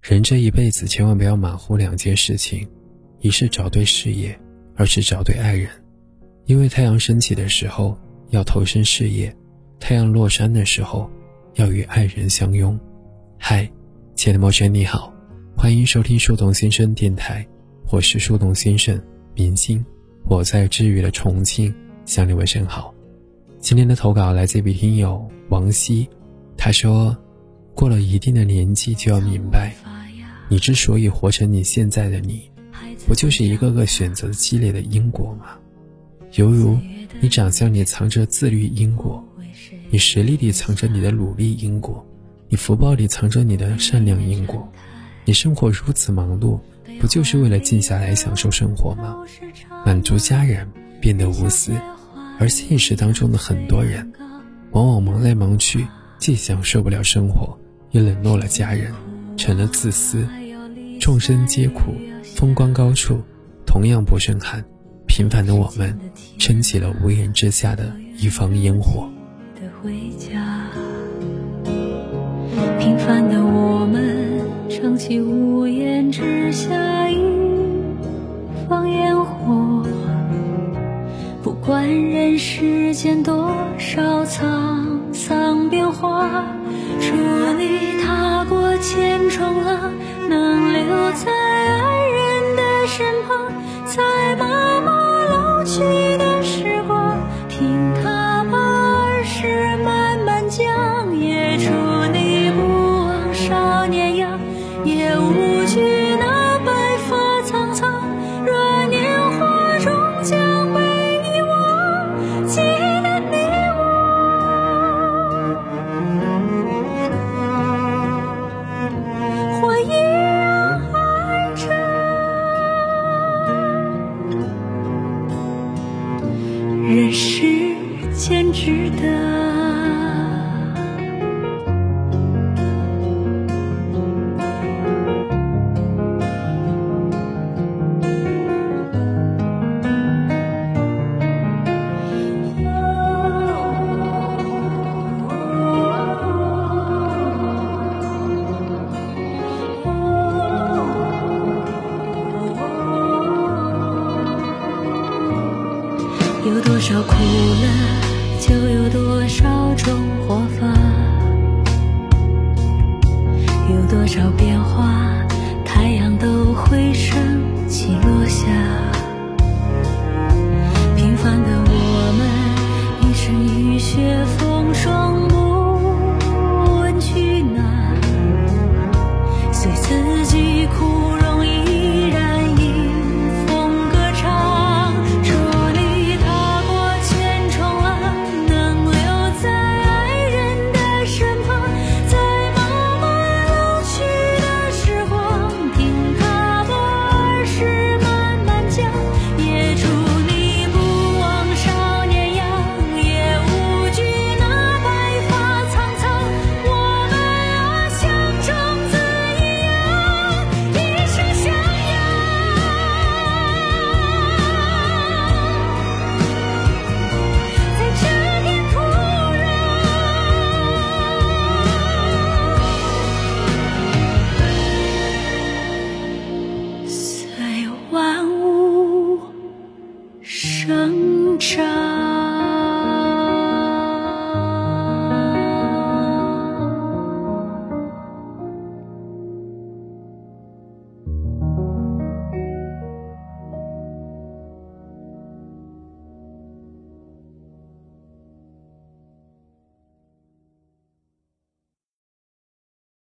人这一辈子千万不要马虎两件事情：一是找对事业，二是找对爱人。因为太阳升起的时候要投身事业，太阳落山的时候要与爱人相拥。嗨，亲爱的陌生你好，欢迎收听树洞先生电台，我是树洞先生明星，我在治愈的重庆向你问声好。今天的投稿来自一位听友王希，他说：“过了一定的年纪就要明白。”你之所以活成你现在的你，不就是一个个选择积累的因果吗？犹如你长相里藏着自律因果，你实力里藏着你的努力因果，你福报里藏着你的善良因果。你生活如此忙碌，不就是为了静下来享受生活吗？满足家人，变得无私。而现实当中的很多人，往往忙来忙去，既享受不了生活，也冷落了家人，成了自私。众生皆苦，风光高处，同样不胜寒。平凡的我们，撑起了屋檐之下的一方烟火。平凡的我们，撑起屋檐之下一方烟火。不管人世间多少沧桑变化，祝身旁，在妈妈老去的时光，听她把儿时慢慢讲。也祝你不忘少年样，也无人世间值得。多少苦乐，就有多少种活法；有多少变生